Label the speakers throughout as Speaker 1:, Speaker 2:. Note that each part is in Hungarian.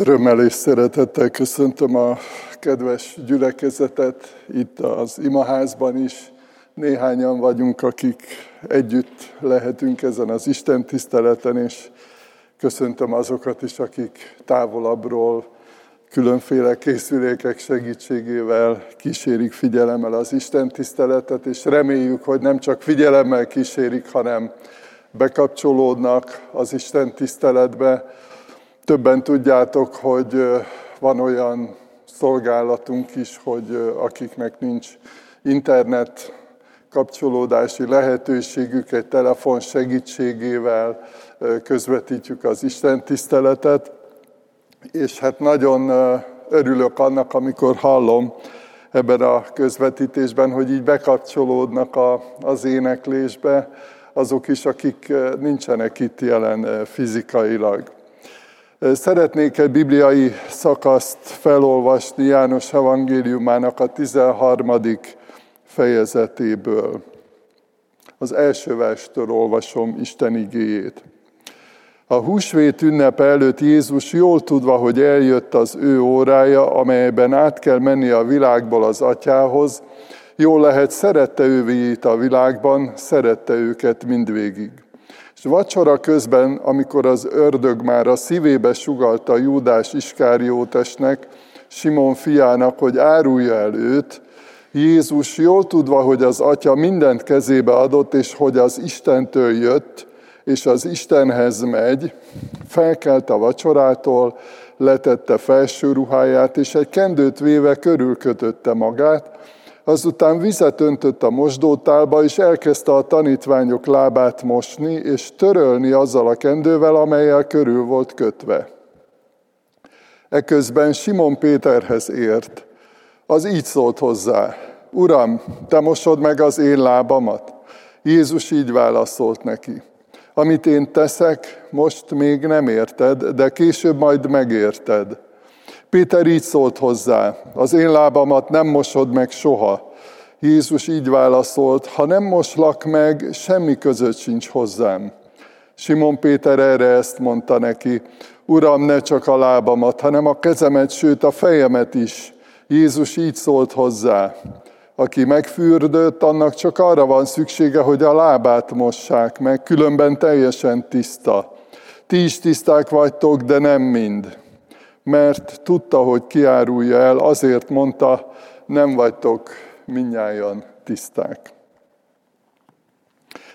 Speaker 1: Örömmel és szeretettel köszöntöm a kedves gyülekezetet itt az imaházban is. Néhányan vagyunk, akik együtt lehetünk ezen az Isten tiszteleten, és köszöntöm azokat is, akik távolabbról különféle készülékek segítségével kísérik figyelemmel az Isten tiszteletet, és reméljük, hogy nem csak figyelemmel kísérik, hanem bekapcsolódnak az Isten tiszteletbe, Többen tudjátok, hogy van olyan szolgálatunk is, hogy akiknek nincs internet kapcsolódási lehetőségük, egy telefon segítségével közvetítjük az Isten tiszteletet, és hát nagyon örülök annak, amikor hallom ebben a közvetítésben, hogy így bekapcsolódnak az éneklésbe azok is, akik nincsenek itt jelen fizikailag. Szeretnék egy bibliai szakaszt felolvasni János evangéliumának a 13. fejezetéből. Az első verstől olvasom Isten igéjét. A húsvét ünnepe előtt Jézus jól tudva, hogy eljött az ő órája, amelyben át kell menni a világból az atyához, jól lehet szerette ő a világban, szerette őket mindvégig. És vacsora közben, amikor az ördög már a szívébe sugalta Júdás Iskáriótesnek, Simon fiának, hogy árulja el őt, Jézus jól tudva, hogy az Atya mindent kezébe adott, és hogy az Istentől jött, és az Istenhez megy, felkelt a vacsorától, letette felső ruháját, és egy kendőt véve körülkötötte magát, Azután vizet öntött a mosdótálba, és elkezdte a tanítványok lábát mosni, és törölni azzal a kendővel, amelyel körül volt kötve. Eközben Simon Péterhez ért. Az így szólt hozzá, Uram, te mosod meg az én lábamat? Jézus így válaszolt neki. Amit én teszek, most még nem érted, de később majd megérted. Péter így szólt hozzá, az én lábamat nem mosod meg soha. Jézus így válaszolt, ha nem moslak meg, semmi között sincs hozzám. Simon Péter erre ezt mondta neki, Uram, ne csak a lábamat, hanem a kezemet, sőt a fejemet is. Jézus így szólt hozzá, aki megfürdött, annak csak arra van szüksége, hogy a lábát mossák meg, különben teljesen tiszta. Ti is tiszták vagytok, de nem mind mert tudta, hogy kiárulja el, azért mondta, nem vagytok minnyáján tiszták.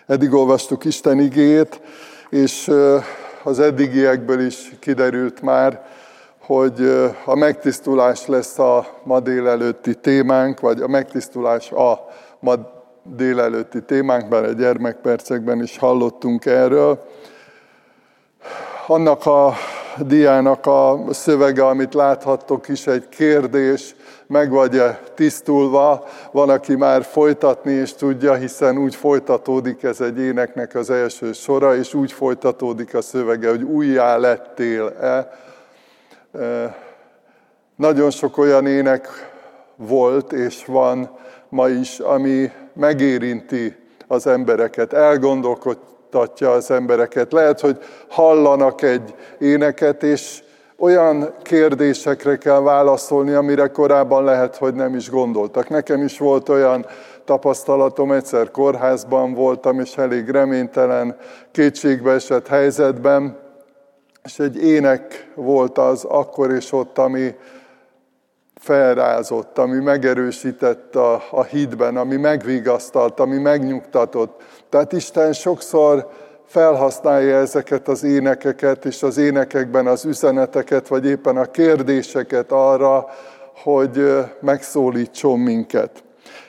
Speaker 1: Eddig olvastuk Isten igét, és az eddigiekből is kiderült már, hogy a megtisztulás lesz a ma délelőtti témánk, vagy a megtisztulás a ma délelőtti témánk, bár a gyermekpercekben is hallottunk erről. Annak a diának a szövege, amit láthattok is, egy kérdés, meg vagy-e tisztulva, van, aki már folytatni is tudja, hiszen úgy folytatódik ez egy éneknek az első sora, és úgy folytatódik a szövege, hogy újjá lettél-e. Nagyon sok olyan ének volt és van ma is, ami megérinti az embereket, elgondolkod, megnyugtatja az embereket. Lehet, hogy hallanak egy éneket, és olyan kérdésekre kell válaszolni, amire korábban lehet, hogy nem is gondoltak. Nekem is volt olyan tapasztalatom, egyszer kórházban voltam, és elég reménytelen, kétségbeesett helyzetben, és egy ének volt az akkor és ott, ami felrázott, ami megerősített a, a hitben, ami megvigasztalt, ami megnyugtatott. Tehát Isten sokszor felhasználja ezeket az énekeket, és az énekekben az üzeneteket, vagy éppen a kérdéseket arra, hogy megszólítson minket.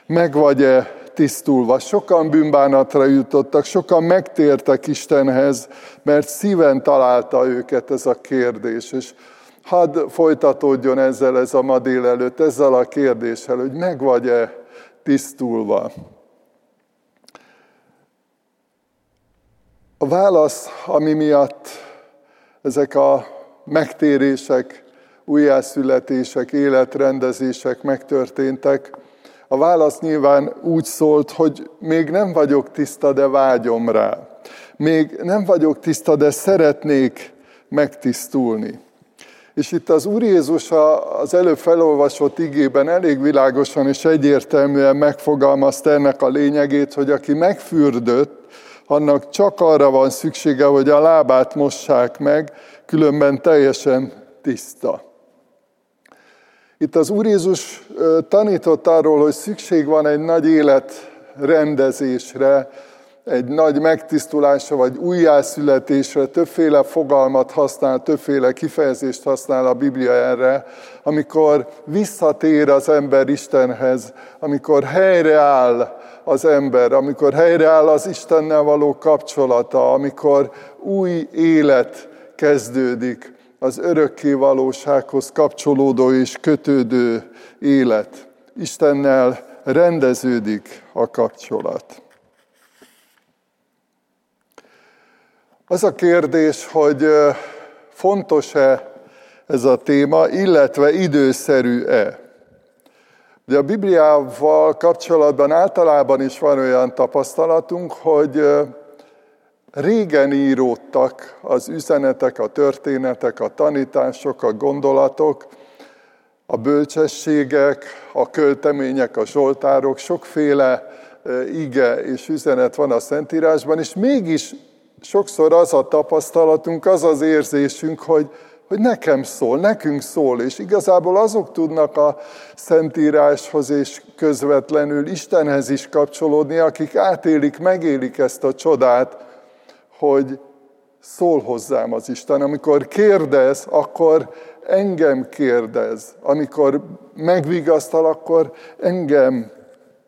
Speaker 1: Meg vagy-e tisztulva? Sokan bűnbánatra jutottak, sokan megtértek Istenhez, mert szíven találta őket ez a kérdés. És hadd folytatódjon ezzel ez a ma délelőtt, ezzel a kérdéssel, hogy meg vagy-e tisztulva. A válasz, ami miatt ezek a megtérések, újjászületések, életrendezések megtörténtek, a válasz nyilván úgy szólt, hogy még nem vagyok tiszta, de vágyom rá. Még nem vagyok tiszta, de szeretnék megtisztulni. És itt az Úr Jézus az előbb felolvasott igében elég világosan és egyértelműen megfogalmazta ennek a lényegét, hogy aki megfürdött, annak csak arra van szüksége, hogy a lábát mossák meg, különben teljesen tiszta. Itt az Úr Jézus tanított arról, hogy szükség van egy nagy életrendezésre, egy nagy megtisztulásra vagy újjászületésre, többféle fogalmat használ, többféle kifejezést használ a Biblia erre, amikor visszatér az ember Istenhez, amikor helyreáll az ember, amikor helyreáll az Istennel való kapcsolata, amikor új élet kezdődik, az örökké valósághoz kapcsolódó és kötődő élet. Istennel rendeződik a kapcsolat. Az a kérdés, hogy fontos-e ez a téma, illetve időszerű-e. De a Bibliával kapcsolatban általában is van olyan tapasztalatunk, hogy régen íródtak az üzenetek, a történetek, a tanítások, a gondolatok, a bölcsességek, a költemények, a zsoltárok, sokféle ige és üzenet van a Szentírásban, és mégis sokszor az a tapasztalatunk, az az érzésünk, hogy, hogy nekem szól, nekünk szól, és igazából azok tudnak a Szentíráshoz és közvetlenül Istenhez is kapcsolódni, akik átélik, megélik ezt a csodát, hogy szól hozzám az Isten. Amikor kérdez, akkor engem kérdez. Amikor megvigasztal, akkor engem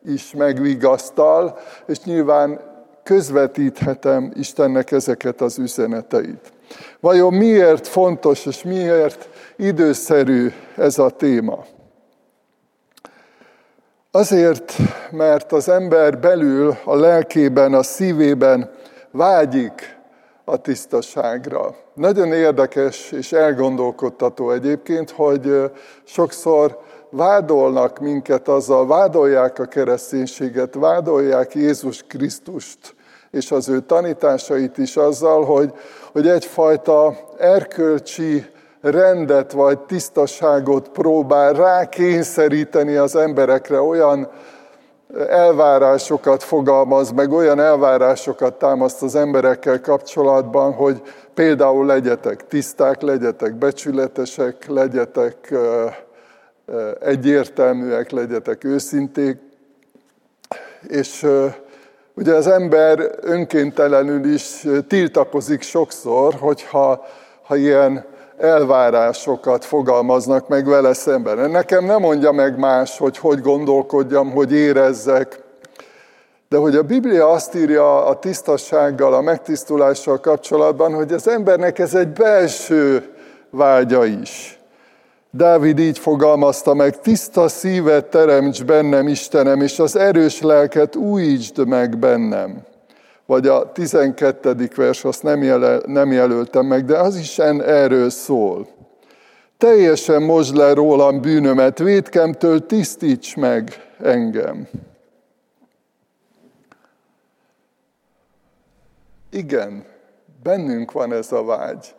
Speaker 1: is megvigasztal, és nyilván közvetíthetem Istennek ezeket az üzeneteit. Vajon miért fontos és miért időszerű ez a téma? Azért, mert az ember belül, a lelkében, a szívében vágyik a tisztaságra. Nagyon érdekes és elgondolkodtató egyébként, hogy sokszor vádolnak minket azzal, vádolják a kereszténységet, vádolják Jézus Krisztust és az ő tanításait is azzal, hogy, hogy egyfajta erkölcsi rendet vagy tisztaságot próbál rákényszeríteni az emberekre, olyan elvárásokat fogalmaz, meg olyan elvárásokat támaszt az emberekkel kapcsolatban, hogy például legyetek tiszták, legyetek becsületesek, legyetek egyértelműek, legyetek őszinték. És ugye az ember önkéntelenül is tiltakozik sokszor, hogyha ha ilyen elvárásokat fogalmaznak meg vele szemben. Nekem nem mondja meg más, hogy hogy gondolkodjam, hogy érezzek, de hogy a Biblia azt írja a tisztassággal, a megtisztulással kapcsolatban, hogy az embernek ez egy belső vágya is. Dávid így fogalmazta meg, tiszta szívet teremts bennem, Istenem, és az erős lelket újítsd meg bennem. Vagy a 12. vers, azt nem, jel, nem jelöltem meg, de az is erről szól. Teljesen mosd le rólam bűnömet, védkemtől tisztíts meg engem. Igen, bennünk van ez a vágy.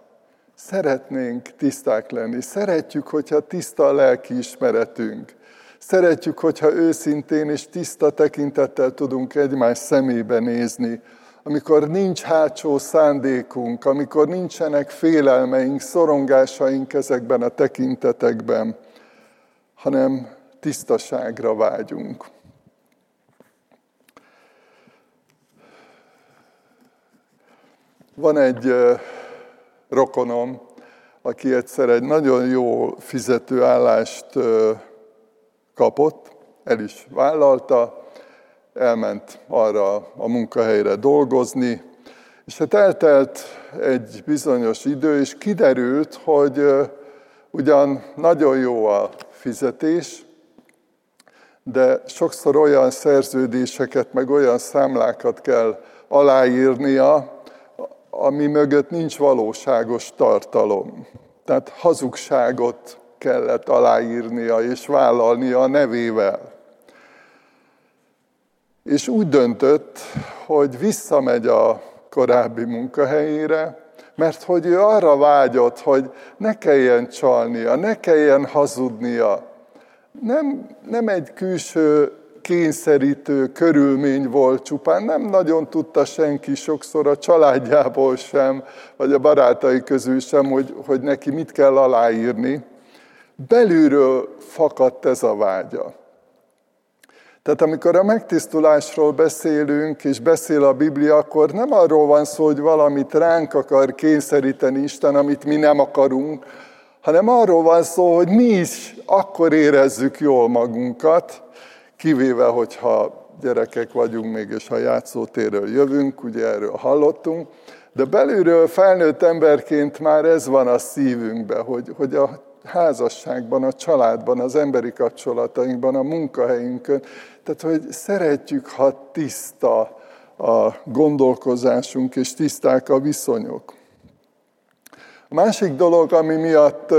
Speaker 1: Szeretnénk tiszták lenni. Szeretjük, hogyha tiszta a lelki ismeretünk. Szeretjük, hogyha őszintén és tiszta tekintettel tudunk egymás szemébe nézni. Amikor nincs hátsó szándékunk, amikor nincsenek félelmeink, szorongásaink ezekben a tekintetekben, hanem tisztaságra vágyunk. Van egy rokonom, aki egyszer egy nagyon jó fizető állást kapott, el is vállalta, elment arra a munkahelyre dolgozni, és hát eltelt egy bizonyos idő, és kiderült, hogy ugyan nagyon jó a fizetés, de sokszor olyan szerződéseket, meg olyan számlákat kell aláírnia, ami mögött nincs valóságos tartalom. Tehát hazugságot kellett aláírnia és vállalnia a nevével. És úgy döntött, hogy visszamegy a korábbi munkahelyére, mert hogy ő arra vágyott, hogy ne kelljen csalnia, ne kelljen hazudnia. Nem, nem egy külső kényszerítő körülmény volt csupán, nem nagyon tudta senki sokszor a családjából sem, vagy a barátai közül sem, hogy, hogy neki mit kell aláírni. Belülről fakadt ez a vágya. Tehát amikor a megtisztulásról beszélünk, és beszél a Biblia, akkor nem arról van szó, hogy valamit ránk akar kényszeríteni Isten, amit mi nem akarunk, hanem arról van szó, hogy mi is akkor érezzük jól magunkat, kivéve, hogyha gyerekek vagyunk még, és ha játszótérről jövünk, ugye erről hallottunk, de belülről felnőtt emberként már ez van a szívünkben, hogy, hogy a házasságban, a családban, az emberi kapcsolatainkban, a munkahelyünkön. Tehát, hogy szeretjük, ha tiszta a gondolkozásunk, és tiszták a viszonyok. A másik dolog, ami miatt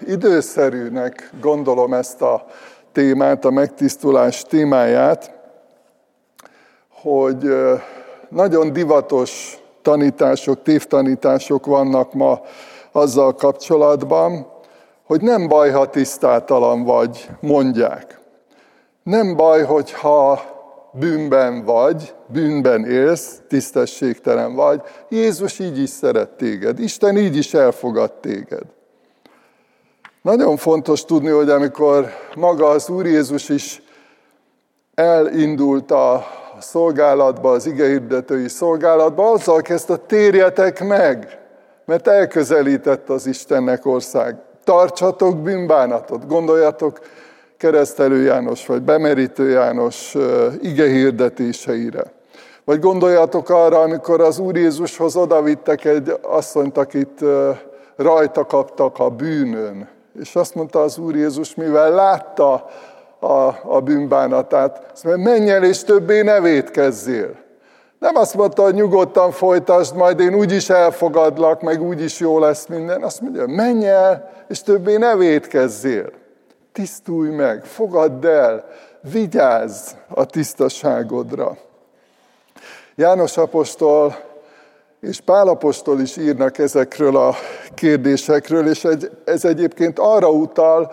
Speaker 1: időszerűnek gondolom ezt a témát, a megtisztulás témáját, hogy nagyon divatos tanítások, tévtanítások vannak ma azzal kapcsolatban, hogy nem baj, ha tisztátalan vagy, mondják. Nem baj, hogyha bűnben vagy, bűnben élsz, tisztességtelen vagy. Jézus így is szeret téged, Isten így is elfogad téged. Nagyon fontos tudni, hogy amikor maga az Úr Jézus is elindult a szolgálatba, az igehirdetői szolgálatba, azzal kezdte, térjetek meg, mert elközelített az Istennek ország tartsatok bűnbánatot. Gondoljatok keresztelő János vagy bemerítő János ige hirdetéseire. Vagy gondoljatok arra, amikor az Úr Jézushoz odavittek egy asszonyt, akit rajta kaptak a bűnön. És azt mondta az Úr Jézus, mivel látta a, a bűnbánatát, azt mondja, menj el és többé ne védkezzél. Nem azt mondta, hogy nyugodtan folytasd, majd én úgyis elfogadlak, meg úgyis jó lesz minden. Azt mondja, menj el, és többé ne védkezzél. Tisztulj meg, fogadd el, vigyázz a tisztaságodra. János apostol és Pál apostol is írnak ezekről a kérdésekről, és ez egyébként arra utal,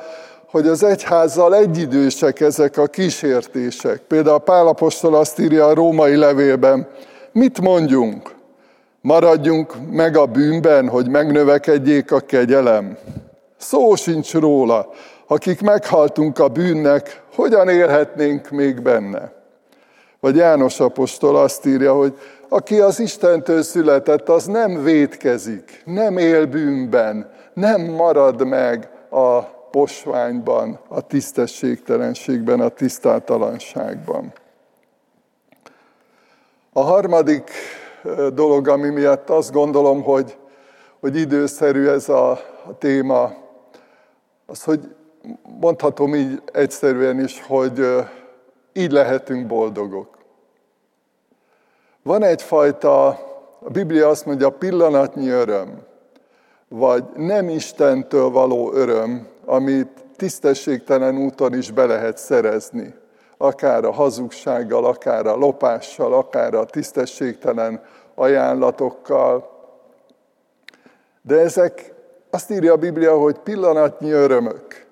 Speaker 1: hogy az egyházzal egyidősek ezek a kísértések. Például Pál apostol azt írja a római levélben, mit mondjunk? Maradjunk meg a bűnben, hogy megnövekedjék a kegyelem. Szó sincs róla. Akik meghaltunk a bűnnek, hogyan élhetnénk még benne? Vagy János apostol azt írja, hogy aki az Istentől született, az nem vétkezik, nem él bűnben, nem marad meg a posványban, a tisztességtelenségben, a tisztátalanságban. A harmadik dolog, ami miatt azt gondolom, hogy, hogy időszerű ez a, a téma, az, hogy mondhatom így egyszerűen is, hogy így lehetünk boldogok. Van egyfajta, a Biblia azt mondja, pillanatnyi öröm, vagy nem Istentől való öröm, amit tisztességtelen úton is be lehet szerezni. Akár a hazugsággal, akár a lopással, akár a tisztességtelen ajánlatokkal. De ezek azt írja a Biblia, hogy pillanatnyi örömök.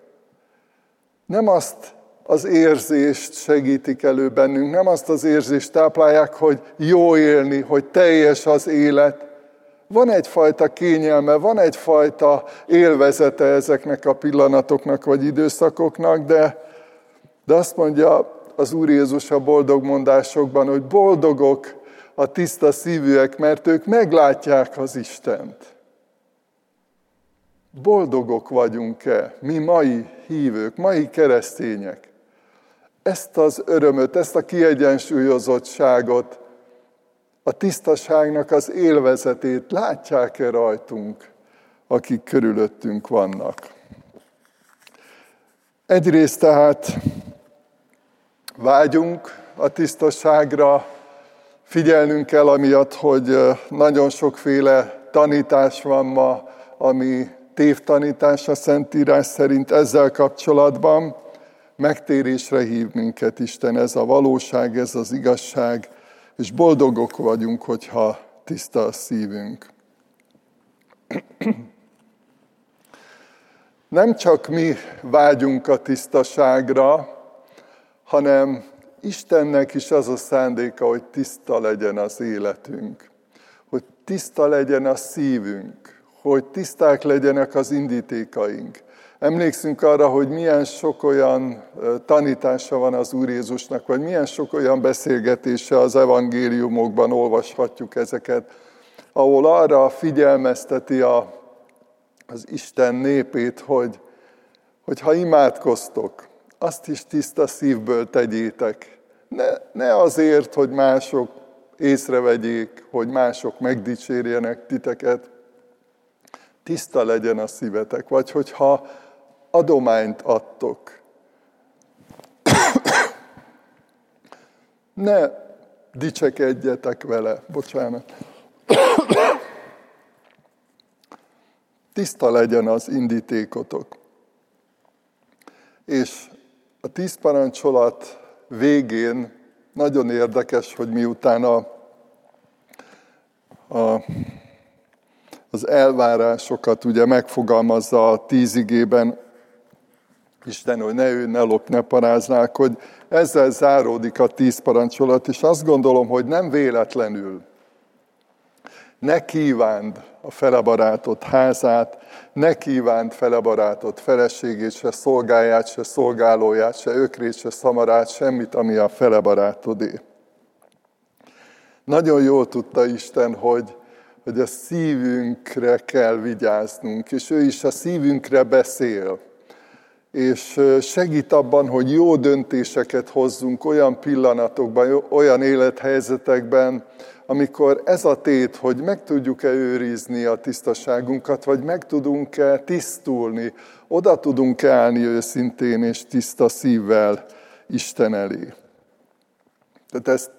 Speaker 1: Nem azt az érzést segítik elő bennünk, nem azt az érzést táplálják, hogy jó élni, hogy teljes az élet. Van egyfajta kényelme, van egyfajta élvezete ezeknek a pillanatoknak vagy időszakoknak, de, de azt mondja az Úr Jézus a boldog mondásokban, hogy boldogok a tiszta szívűek, mert ők meglátják az Istent. Boldogok vagyunk-e, mi mai hívők, mai keresztények? Ezt az örömöt, ezt a kiegyensúlyozottságot, a tisztaságnak az élvezetét látják-e rajtunk, akik körülöttünk vannak. Egyrészt tehát vágyunk a tisztaságra, figyelnünk kell amiatt, hogy nagyon sokféle tanítás van ma, ami tévtanítás a Szentírás szerint ezzel kapcsolatban megtérésre hív minket Isten, ez a valóság, ez az igazság, és boldogok vagyunk, hogyha tiszta a szívünk. Nem csak mi vágyunk a tisztaságra, hanem Istennek is az a szándéka, hogy tiszta legyen az életünk, hogy tiszta legyen a szívünk, hogy tiszták legyenek az indítékaink. Emlékszünk arra, hogy milyen sok olyan tanítása van az Úr Jézusnak, vagy milyen sok olyan beszélgetése az evangéliumokban olvashatjuk ezeket, ahol arra figyelmezteti a, az Isten népét, hogy, hogy ha imádkoztok, azt is tiszta szívből tegyétek. Ne, ne azért, hogy mások észrevegyék, hogy mások megdicsérjenek titeket, tiszta legyen a szívetek, vagy hogyha adományt adtok. ne dicsekedjetek vele, bocsánat. Tiszta legyen az indítékotok. És a tíz parancsolat végén nagyon érdekes, hogy miután a, a, az elvárásokat ugye megfogalmazza a tíz igében, Isten, hogy ne ő, ne lop, ne paráznák, hogy ezzel záródik a tíz parancsolat, és azt gondolom, hogy nem véletlenül. Ne kívánd a felebarátot házát, ne kívánt felebarátot feleségét, se szolgáját, se szolgálóját, se ökrét, se szamarát, semmit, ami a felebarátodé. Nagyon jól tudta Isten, hogy, hogy a szívünkre kell vigyáznunk, és ő is a szívünkre beszél és segít abban, hogy jó döntéseket hozzunk olyan pillanatokban, olyan élethelyzetekben, amikor ez a tét, hogy meg tudjuk-e őrizni a tisztaságunkat, vagy meg tudunk-e tisztulni, oda tudunk-e állni őszintén és tiszta szívvel Isten elé. Tehát ezt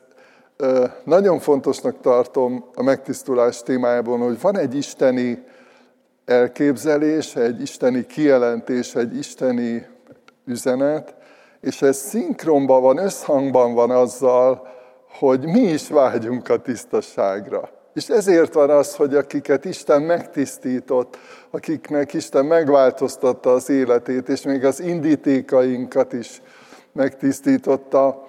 Speaker 1: nagyon fontosnak tartom a megtisztulás témájában, hogy van egy isteni elképzelés, egy isteni kijelentés, egy isteni üzenet, és ez szinkronban van, összhangban van azzal, hogy mi is vágyunk a tisztaságra. És ezért van az, hogy akiket Isten megtisztított, akiknek Isten megváltoztatta az életét, és még az indítékainkat is megtisztította,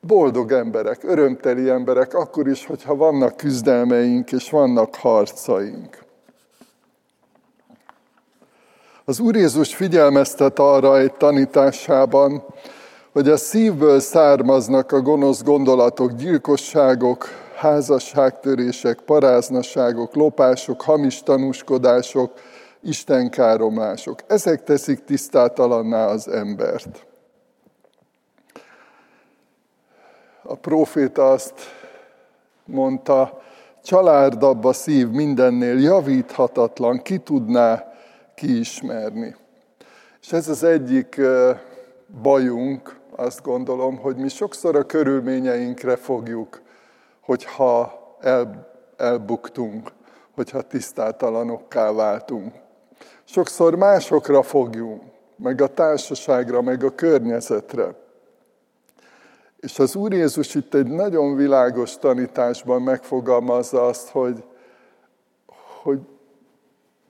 Speaker 1: boldog emberek, örömteli emberek, akkor is, hogyha vannak küzdelmeink és vannak harcaink. Az Úr Jézus figyelmeztet arra egy tanításában, hogy a szívből származnak a gonosz gondolatok, gyilkosságok, házasságtörések, paráznaságok, lopások, hamis tanúskodások, istenkáromlások. Ezek teszik tisztátalanná az embert. A próféta azt mondta, csalárdabb a szív mindennél, javíthatatlan, ki tudná kiismerni. És ez az egyik bajunk, azt gondolom, hogy mi sokszor a körülményeinkre fogjuk, hogyha el, elbuktunk, hogyha tisztátalanokká váltunk. Sokszor másokra fogjunk, meg a társaságra, meg a környezetre. És az Úr Jézus itt egy nagyon világos tanításban megfogalmazza azt, hogy, hogy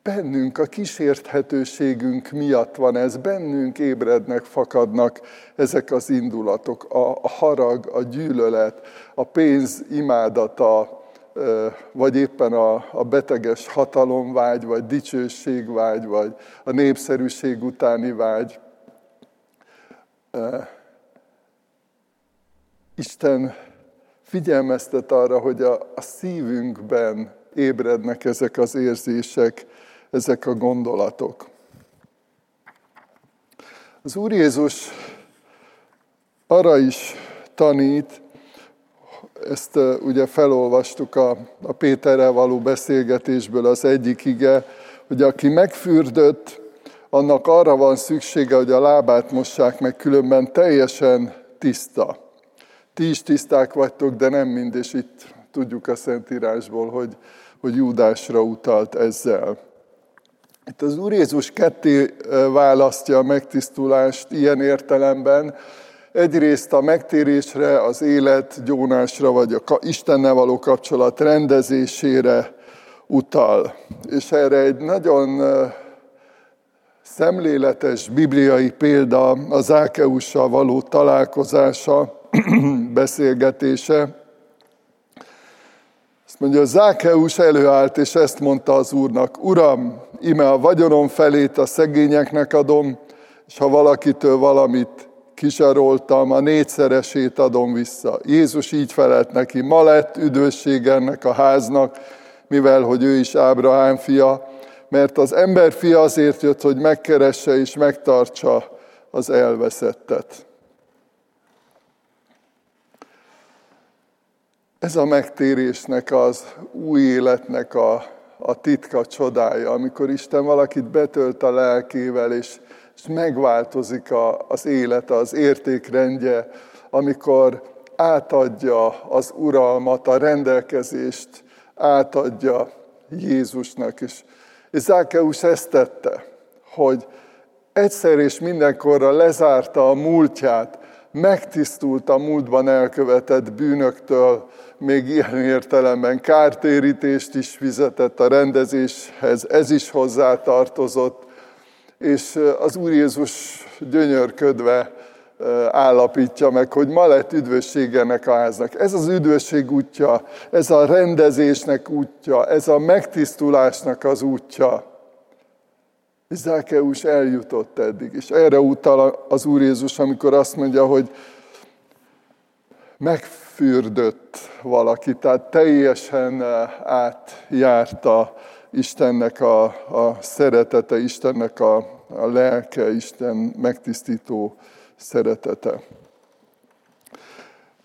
Speaker 1: bennünk, a kísérthetőségünk miatt van ez, bennünk ébrednek, fakadnak ezek az indulatok, a, harag, a gyűlölet, a pénz imádata, vagy éppen a beteges hatalomvágy, vagy dicsőségvágy, vagy a népszerűség utáni vágy. Isten figyelmeztet arra, hogy a, a szívünkben ébrednek ezek az érzések, ezek a gondolatok. Az Úr Jézus arra is tanít, ezt ugye felolvastuk a, a Péterrel való beszélgetésből az egyik ige, hogy aki megfürdött, annak arra van szüksége, hogy a lábát mossák meg, különben teljesen tiszta. Ti is tiszták vagytok, de nem mind, és itt tudjuk a Szentírásból, hogy, hogy Júdásra utalt ezzel. Itt az Úr Jézus ketté választja a megtisztulást ilyen értelemben. Egyrészt a megtérésre, az élet gyónásra, vagy a Istennel való kapcsolat rendezésére utal. És erre egy nagyon szemléletes bibliai példa az Ákeussal való találkozása, beszélgetése. Mondja, Zákeus előállt, és ezt mondta az Úrnak, Uram, ime a vagyonom felét a szegényeknek adom, és ha valakitől valamit kisaroltam, a négyszeresét adom vissza. Jézus így felelt neki, ma lett üdvösség ennek a háznak, mivel hogy ő is Ábrahám fia, mert az ember fia azért jött, hogy megkeresse és megtartsa az elveszettet. Ez a megtérésnek, az új életnek a, a titka csodája, amikor Isten valakit betölt a lelkével, és, és megváltozik a, az élete, az értékrendje, amikor átadja az uralmat, a rendelkezést, átadja Jézusnak. És, és Zákeus ezt tette, hogy egyszer és mindenkorra lezárta a múltját, megtisztult a múltban elkövetett bűnöktől, még ilyen értelemben kártérítést is fizetett a rendezéshez, ez is hozzá tartozott, és az Úr Jézus gyönyörködve állapítja meg, hogy ma lett üdvösség a háznak. Ez az üdvösség útja, ez a rendezésnek útja, ez a megtisztulásnak az útja. És Zákeus eljutott eddig, és erre utal az Úr Jézus, amikor azt mondja, hogy megfürdött valaki, tehát teljesen átjárta Istennek a, a szeretete, Istennek a, a lelke, Isten megtisztító szeretete.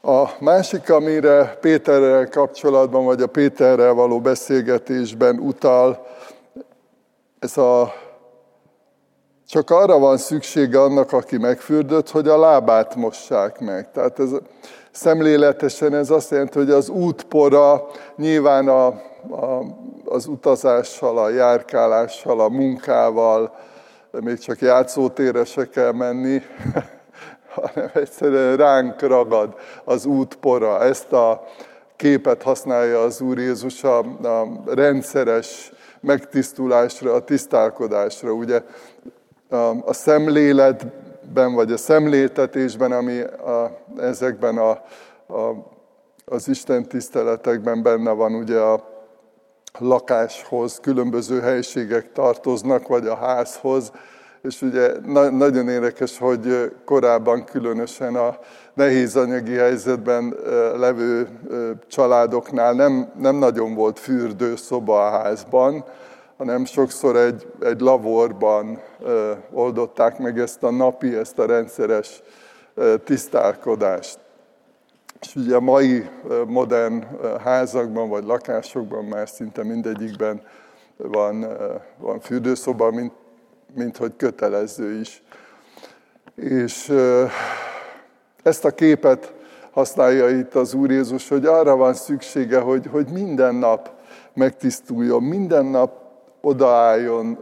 Speaker 1: A másik, amire Péterrel kapcsolatban, vagy a Péterrel való beszélgetésben utal, ez a csak arra van szüksége annak, aki megfürdött, hogy a lábát mossák meg. Tehát ez szemléletesen ez azt jelenti, hogy az útpora nyilván a, a, az utazással, a járkálással, a munkával, még csak játszótérre se kell menni, hanem egyszerűen ránk ragad az útpora. Ezt a képet használja az Úr Jézus a, a rendszeres megtisztulásra, a tisztálkodásra. Ugye a szemléletben, vagy a szemléltetésben, ami a, ezekben a, a, az Isten tiszteletekben benne van, ugye a lakáshoz különböző helységek tartoznak, vagy a házhoz, és ugye na- nagyon érdekes, hogy korábban különösen a nehéz anyagi helyzetben levő családoknál nem, nem nagyon volt fürdőszoba a házban, hanem sokszor egy, egy laborban oldották meg ezt a napi, ezt a rendszeres tisztálkodást. És ugye a mai modern házakban vagy lakásokban már szinte mindegyikben van, van fürdőszoba, mint mint hogy kötelező is. És ezt a képet használja itt az Úr Jézus, hogy arra van szüksége, hogy, hogy minden nap megtisztuljon, minden nap odaálljon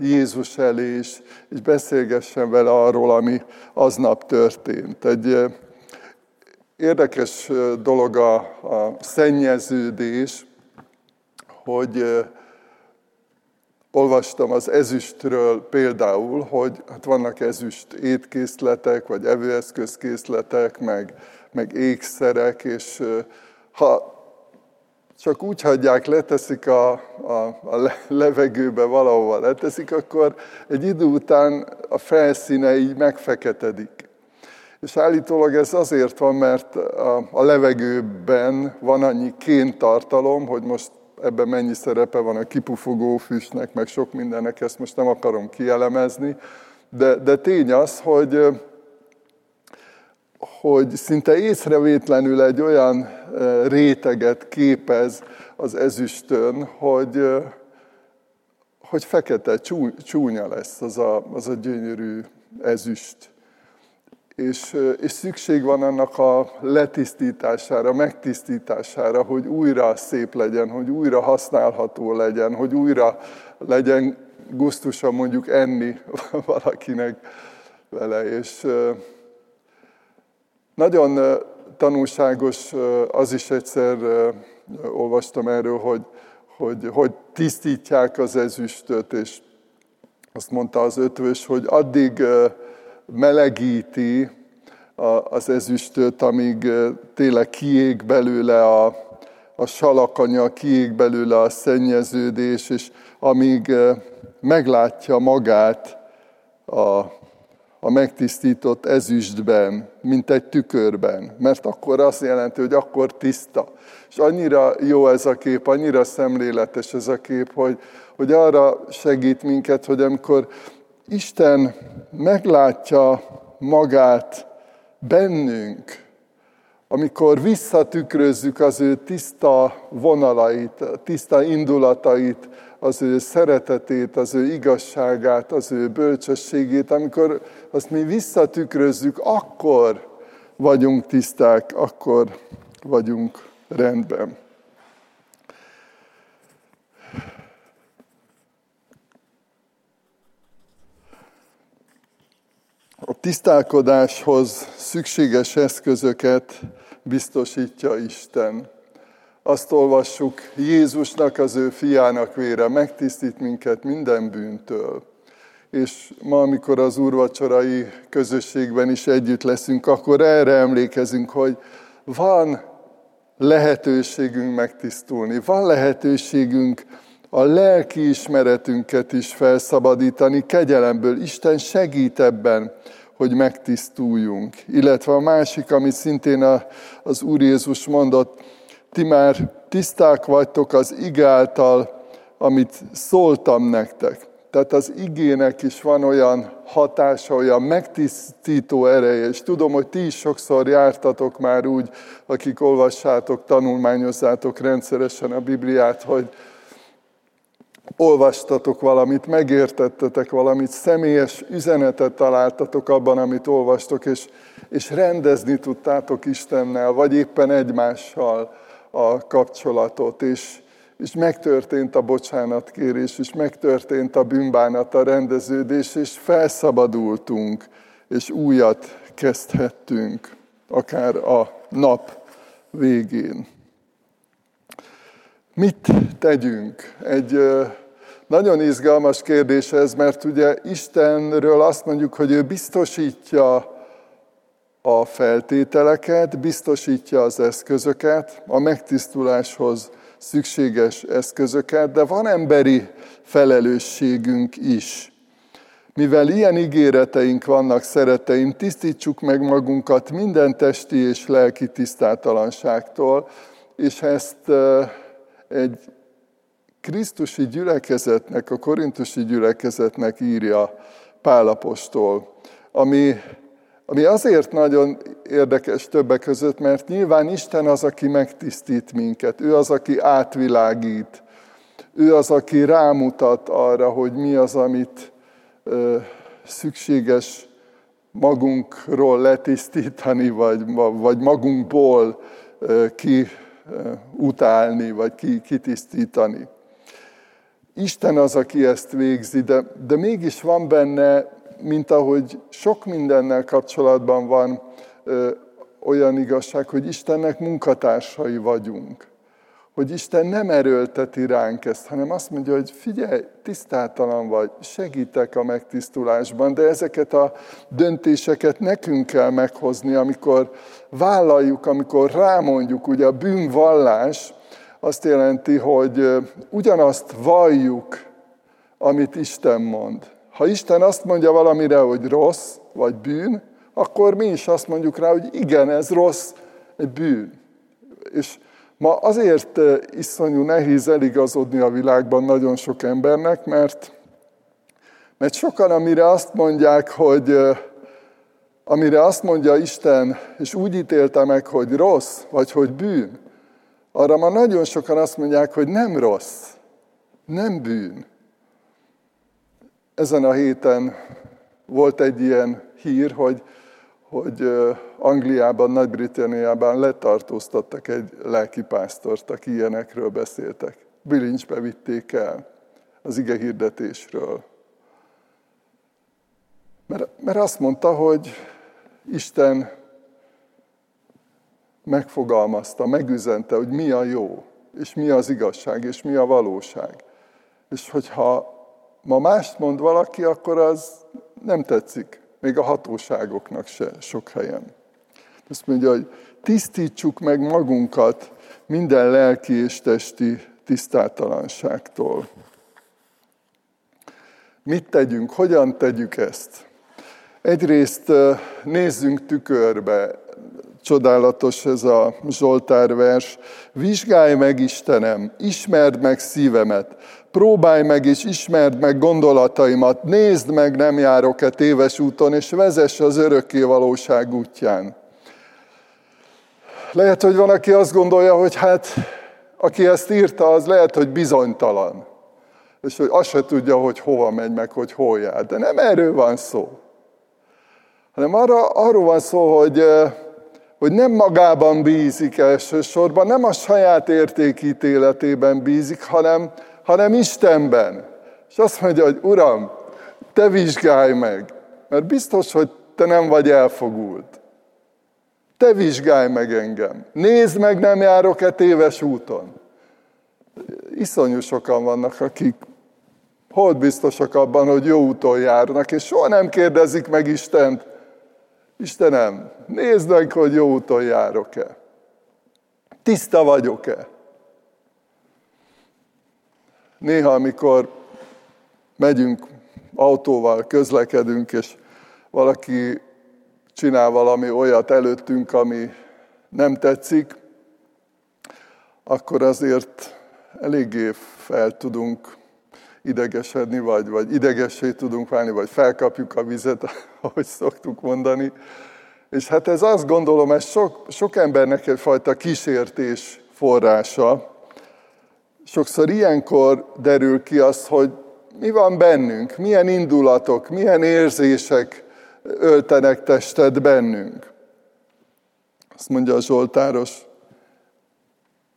Speaker 1: Jézus elé, és, és beszélgessen vele arról, ami aznap történt. Egy érdekes dolog a, a szennyeződés, hogy Olvastam az ezüstről például, hogy hát vannak ezüst étkészletek, vagy evőeszközkészletek, meg, meg ékszerek, és ha csak úgy hagyják, leteszik a, a, a levegőbe valahova leteszik, akkor egy idő után a felszíne így megfeketedik. És állítólag ez azért van, mert a, a levegőben van annyi kéntartalom, hogy most ebben mennyi szerepe van a kipufogó füstnek, meg sok mindennek, ezt most nem akarom kielemezni, de, de tény az, hogy, hogy szinte észrevétlenül egy olyan réteget képez az ezüstön, hogy, hogy fekete, csúnya lesz az a, az a gyönyörű ezüst és, és szükség van annak a letisztítására, megtisztítására, hogy újra szép legyen, hogy újra használható legyen, hogy újra legyen gusztusa mondjuk enni valakinek vele. És nagyon tanulságos az is egyszer olvastam erről, hogy, hogy, hogy tisztítják az ezüstöt, és azt mondta az ötvös, hogy addig melegíti az ezüstöt, amíg tényleg kiég belőle a, a salakanya, kiég belőle a szennyeződés, és amíg meglátja magát a a megtisztított ezüstben, mint egy tükörben, mert akkor azt jelenti, hogy akkor tiszta. És annyira jó ez a kép, annyira szemléletes ez a kép, hogy, hogy arra segít minket, hogy amikor Isten meglátja magát bennünk, amikor visszatükrözzük az ő tiszta vonalait, tiszta indulatait, az ő szeretetét, az ő igazságát, az ő bölcsességét, amikor azt mi visszatükrözzük, akkor vagyunk tiszták, akkor vagyunk rendben. A tisztálkodáshoz szükséges eszközöket biztosítja Isten. Azt olvassuk, Jézusnak, az ő fiának vére megtisztít minket minden bűntől. És ma, amikor az úrvacsorai közösségben is együtt leszünk, akkor erre emlékezünk, hogy van lehetőségünk megtisztulni, van lehetőségünk a lelki ismeretünket is felszabadítani kegyelemből. Isten segít ebben, hogy megtisztuljunk. Illetve a másik, amit szintén az Úr Jézus mondott, ti már tiszták vagytok az igáltal, amit szóltam nektek. Tehát az igének is van olyan hatása, olyan megtisztító ereje, és tudom, hogy ti is sokszor jártatok már úgy, akik olvassátok, tanulmányozzátok rendszeresen a Bibliát, hogy olvastatok valamit, megértettetek valamit, személyes üzenetet találtatok abban, amit olvastok, és, és rendezni tudtátok Istennel, vagy éppen egymással a kapcsolatot, és, és megtörtént a bocsánatkérés, és megtörtént a bűnbánat, a rendeződés, és felszabadultunk, és újat kezdhettünk, akár a nap végén. Mit tegyünk? Egy nagyon izgalmas kérdés ez, mert ugye Istenről azt mondjuk, hogy ő biztosítja a feltételeket, biztosítja az eszközöket, a megtisztuláshoz szükséges eszközöket, de van emberi felelősségünk is. Mivel ilyen ígéreteink vannak, szereteim, tisztítsuk meg magunkat minden testi és lelki tisztátalanságtól, és ezt egy Krisztusi gyülekezetnek, a korintusi gyülekezetnek írja Pálapostól, ami ami azért nagyon érdekes többek között, mert nyilván Isten az, aki megtisztít minket, ő az, aki átvilágít, ő az, aki rámutat arra, hogy mi az, amit ö, szükséges magunkról letisztítani, vagy, vagy magunkból ö, ki utálni, vagy ki, kitisztítani. Isten az, aki ezt végzi, de, de mégis van benne mint ahogy sok mindennel kapcsolatban van olyan igazság, hogy Istennek munkatársai vagyunk. Hogy Isten nem erőlteti ránk ezt, hanem azt mondja, hogy figyelj, tisztátalan vagy, segítek a megtisztulásban, de ezeket a döntéseket nekünk kell meghozni, amikor vállaljuk, amikor rámondjuk, ugye a bűnvallás azt jelenti, hogy ugyanazt valljuk, amit Isten mond. Ha Isten azt mondja valamire, hogy rossz, vagy bűn, akkor mi is azt mondjuk rá, hogy igen, ez rossz, egy bűn. És ma azért eh, iszonyú nehéz eligazodni a világban nagyon sok embernek, mert, mert sokan, amire azt mondják, hogy eh, amire azt mondja Isten, és úgy ítélte meg, hogy rossz, vagy hogy bűn, arra ma nagyon sokan azt mondják, hogy nem rossz, nem bűn. Ezen a héten volt egy ilyen hír, hogy, hogy Angliában, Nagy-Britanniában letartóztattak egy lelkipásztort, aki ilyenekről beszéltek. Bilincsbe vitték el az ige hirdetésről. Mert, mert azt mondta, hogy Isten megfogalmazta, megüzente, hogy mi a jó. és mi az igazság, és mi a valóság. És hogyha ma mást mond valaki, akkor az nem tetszik, még a hatóságoknak se sok helyen. Azt mondja, hogy tisztítsuk meg magunkat minden lelki és testi tisztátalanságtól. Mit tegyünk, hogyan tegyük ezt? Egyrészt nézzünk tükörbe, csodálatos ez a Zsoltár vers. Vizsgálj meg Istenem, ismerd meg szívemet, próbálj meg és ismerd meg gondolataimat, nézd meg, nem járok-e téves úton, és vezess az örökké valóság útján. Lehet, hogy van, aki azt gondolja, hogy hát, aki ezt írta, az lehet, hogy bizonytalan. És hogy azt se tudja, hogy hova megy, meg hogy hol jár. De nem erről van szó. Hanem arra, arról van szó, hogy hogy nem magában bízik elsősorban, nem a saját értékítéletében bízik, hanem, hanem Istenben. És azt mondja, hogy Uram, te vizsgálj meg, mert biztos, hogy te nem vagy elfogult. Te vizsgálj meg engem. Nézd meg, nem járok-e téves úton. Iszonyú sokan vannak, akik hol biztosak abban, hogy jó úton járnak, és soha nem kérdezik meg Istent, Istenem, nézd meg, hogy jó úton járok-e. Tiszta vagyok-e. Néha, amikor megyünk autóval, közlekedünk, és valaki csinál valami olyat előttünk, ami nem tetszik, akkor azért eléggé fel tudunk idegesedni, vagy, vagy idegessé tudunk válni, vagy felkapjuk a vizet, ahogy szoktuk mondani. És hát ez azt gondolom, ez sok, sok embernek egyfajta kísértés forrása. Sokszor ilyenkor derül ki az, hogy mi van bennünk, milyen indulatok, milyen érzések öltenek testet bennünk. Azt mondja a Zsoltáros,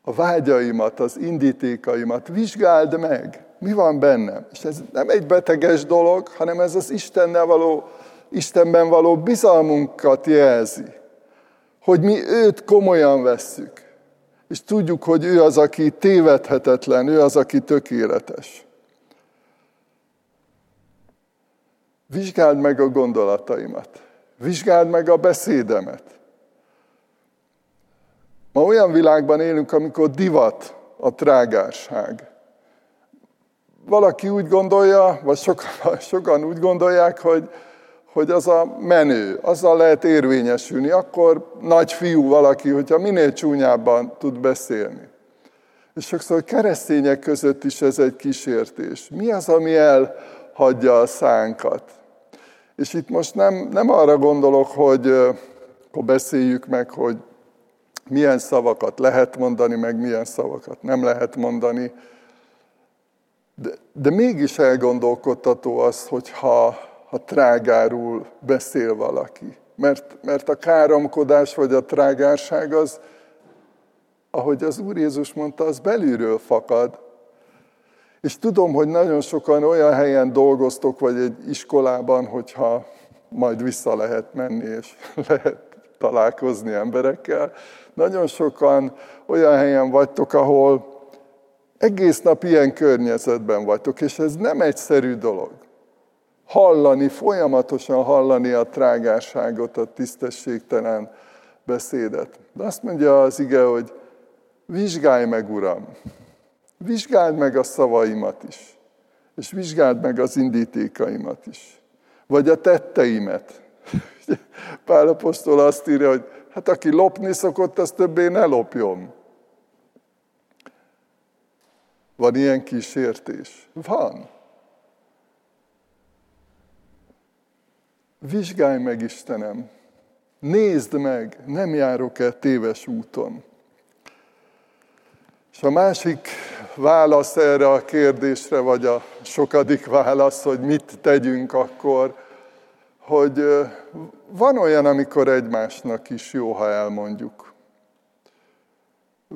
Speaker 1: a vágyaimat, az indítékaimat vizsgáld meg mi van bennem. És ez nem egy beteges dolog, hanem ez az Istennel való, Istenben való bizalmunkat jelzi. Hogy mi őt komolyan vesszük. És tudjuk, hogy ő az, aki tévedhetetlen, ő az, aki tökéletes. Vizsgáld meg a gondolataimat. Vizsgáld meg a beszédemet. Ma olyan világban élünk, amikor divat a trágárság valaki úgy gondolja, vagy sokan, sokan úgy gondolják, hogy, hogy az a menő, azzal lehet érvényesülni. Akkor nagy fiú valaki, hogyha minél csúnyábban tud beszélni. És sokszor keresztények között is ez egy kísértés. Mi az, ami elhagyja a szánkat? És itt most nem, nem arra gondolok, hogy akkor beszéljük meg, hogy milyen szavakat lehet mondani, meg milyen szavakat nem lehet mondani, de, de mégis elgondolkodtató az, hogyha ha trágárul beszél valaki. Mert, mert a káromkodás vagy a trágárság az, ahogy az Úr Jézus mondta, az belülről fakad. És tudom, hogy nagyon sokan olyan helyen dolgoztok, vagy egy iskolában, hogyha majd vissza lehet menni, és lehet találkozni emberekkel. Nagyon sokan olyan helyen vagytok, ahol egész nap ilyen környezetben vagytok, és ez nem egyszerű dolog. Hallani, folyamatosan hallani a trágárságot, a tisztességtelen beszédet. De azt mondja az ige, hogy vizsgálj meg, Uram, vizsgáld meg a szavaimat is, és vizsgáld meg az indítékaimat is, vagy a tetteimet. Pál apostol azt írja, hogy hát aki lopni szokott, az többé ne lopjon. Van ilyen kísértés? Van. Vizsgálj meg, Istenem! Nézd meg, nem járok-e téves úton. És a másik válasz erre a kérdésre, vagy a sokadik válasz, hogy mit tegyünk akkor, hogy van olyan, amikor egymásnak is jó, ha elmondjuk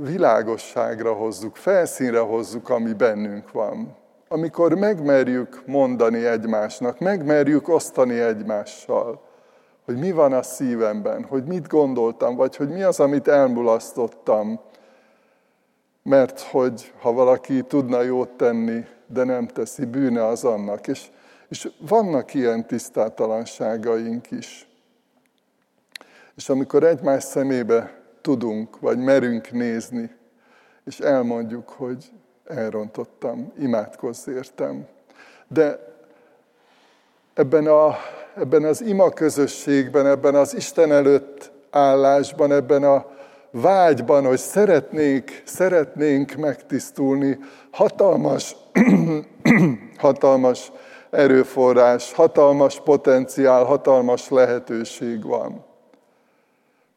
Speaker 1: világosságra hozzuk, felszínre hozzuk, ami bennünk van. Amikor megmerjük mondani egymásnak, megmerjük osztani egymással, hogy mi van a szívemben, hogy mit gondoltam, vagy hogy mi az, amit elmulasztottam. mert hogy ha valaki tudna jót tenni, de nem teszi, bűne az annak. És, és vannak ilyen tisztátalanságaink is. És amikor egymás szemébe tudunk, vagy merünk nézni, és elmondjuk, hogy elrontottam, imádkozz értem. De ebben, a, ebben az ima közösségben, ebben az Isten előtt állásban, ebben a vágyban, hogy szeretnék, szeretnénk megtisztulni, hatalmas, hatalmas erőforrás, hatalmas potenciál, hatalmas lehetőség van.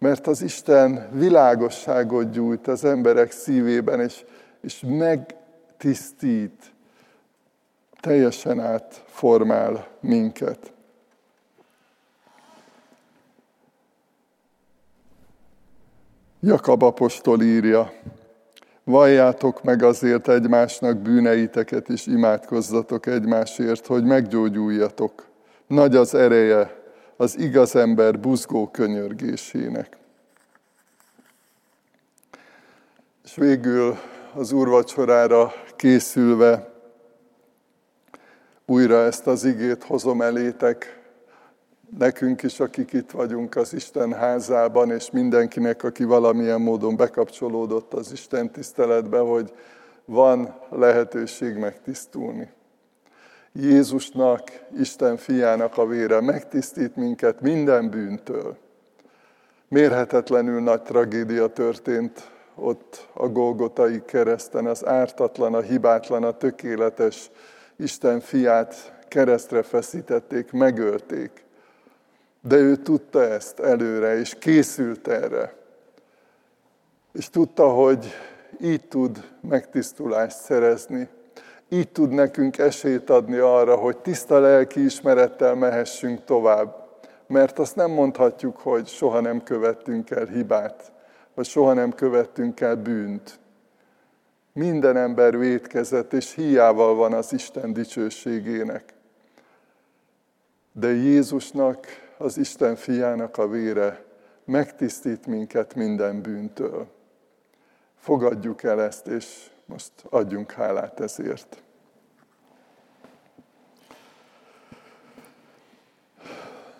Speaker 1: Mert az Isten világosságot gyújt az emberek szívében, és, és megtisztít, teljesen átformál minket. Jakab apostol írja, valljátok meg azért egymásnak bűneiteket, és imádkozzatok egymásért, hogy meggyógyuljatok. Nagy az ereje az igaz ember buzgó könyörgésének. És végül az úrvacsorára készülve újra ezt az igét hozom elétek, nekünk is, akik itt vagyunk az Isten házában, és mindenkinek, aki valamilyen módon bekapcsolódott az Isten tiszteletbe, hogy van lehetőség megtisztulni. Jézusnak, Isten fiának a vére megtisztít minket minden bűntől. Mérhetetlenül nagy tragédia történt ott a Golgotai kereszten, az ártatlan, a hibátlan, a tökéletes Isten fiát keresztre feszítették, megölték. De ő tudta ezt előre, és készült erre. És tudta, hogy így tud megtisztulást szerezni, így tud nekünk esélyt adni arra, hogy tiszta lelki ismerettel mehessünk tovább. Mert azt nem mondhatjuk, hogy soha nem követtünk el hibát, vagy soha nem követtünk el bűnt. Minden ember vétkezett, és hiával van az Isten dicsőségének. De Jézusnak az Isten fiának a vére megtisztít minket minden bűntől. Fogadjuk el ezt, és most adjunk hálát ezért.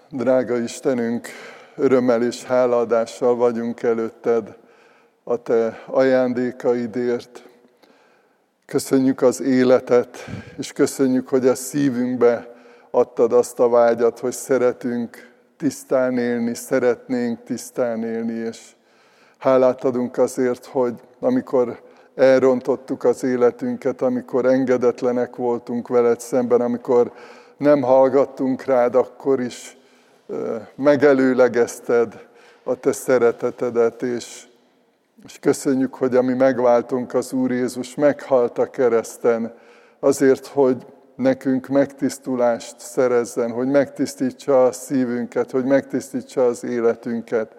Speaker 1: Drága Istenünk, örömmel és hálaadással vagyunk előtted a Te ajándékaidért. Köszönjük az életet, és köszönjük, hogy a szívünkbe adtad azt a vágyat, hogy szeretünk tisztán élni, szeretnénk tisztán élni, és hálát adunk azért, hogy amikor elrontottuk az életünket, amikor engedetlenek voltunk veled szemben, amikor nem hallgattunk rád, akkor is megelőlegezted a te szeretetedet, és, és köszönjük, hogy ami megváltunk az Úr Jézus meghalt a kereszten, azért, hogy nekünk megtisztulást szerezzen, hogy megtisztítsa a szívünket, hogy megtisztítsa az életünket.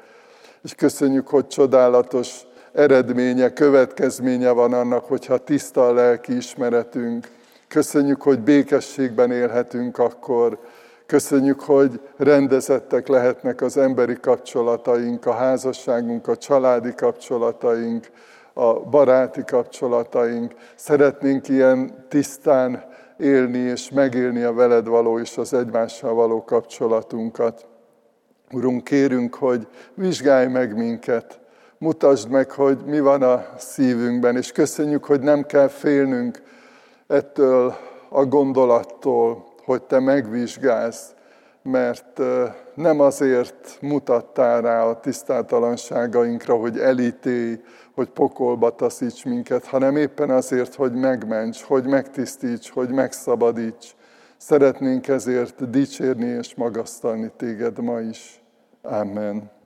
Speaker 1: És köszönjük, hogy csodálatos eredménye, következménye van annak, hogyha tiszta a lelki ismeretünk. Köszönjük, hogy békességben élhetünk akkor. Köszönjük, hogy rendezettek lehetnek az emberi kapcsolataink, a házasságunk, a családi kapcsolataink, a baráti kapcsolataink. Szeretnénk ilyen tisztán élni és megélni a veled való és az egymással való kapcsolatunkat. Urunk, kérünk, hogy vizsgálj meg minket, mutasd meg, hogy mi van a szívünkben, és köszönjük, hogy nem kell félnünk ettől a gondolattól, hogy Te megvizsgálsz, mert nem azért mutattál rá a tisztátalanságainkra, hogy elítélj, hogy pokolba taszíts minket, hanem éppen azért, hogy megments, hogy megtisztíts, hogy megszabadíts. Szeretnénk ezért dicsérni és magasztalni téged ma is. Amen.